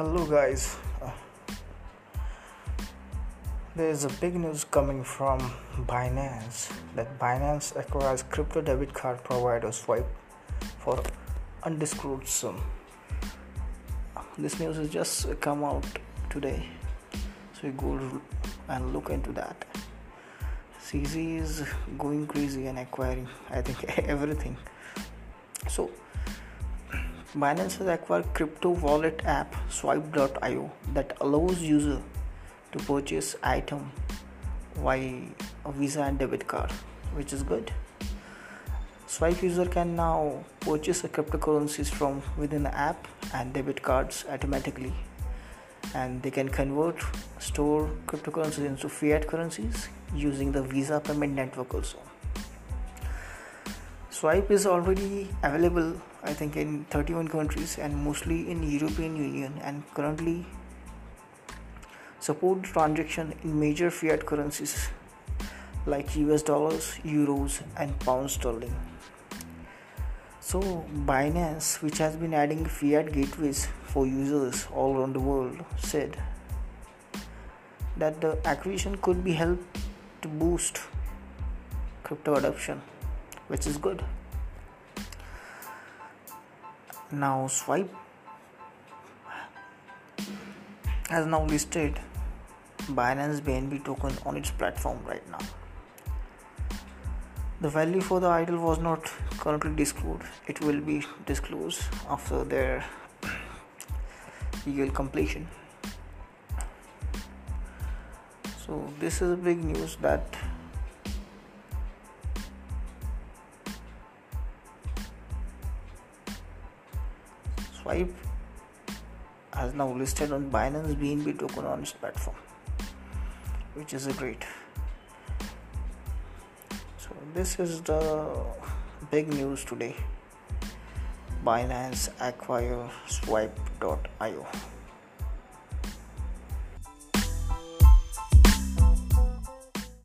Hello, guys. Uh, there is a big news coming from Binance that Binance acquires crypto debit card provider Swipe for undisclosed sum. This news has just come out today, so we go and look into that. CZ is going crazy and acquiring, I think, everything. So Binance has acquired crypto wallet app swipe.io that allows user to purchase item via a Visa and debit card, which is good. Swipe user can now purchase cryptocurrencies from within the app and debit cards automatically and they can convert store cryptocurrencies into fiat currencies using the Visa payment network also. Swipe is already available, I think, in 31 countries and mostly in European Union, and currently support transaction in major fiat currencies like US dollars, euros, and pound sterling. So, Binance, which has been adding fiat gateways for users all around the world, said that the acquisition could be helped to boost crypto adoption which is good. Now swipe. Has now listed binance bnb token on its platform right now. The value for the idol was not currently disclosed. It will be disclosed after their legal completion. So this is a big news that Swipe has now listed on Binance BNB token on its platform, which is a great. So this is the big news today. Binance acquire Swipe.io.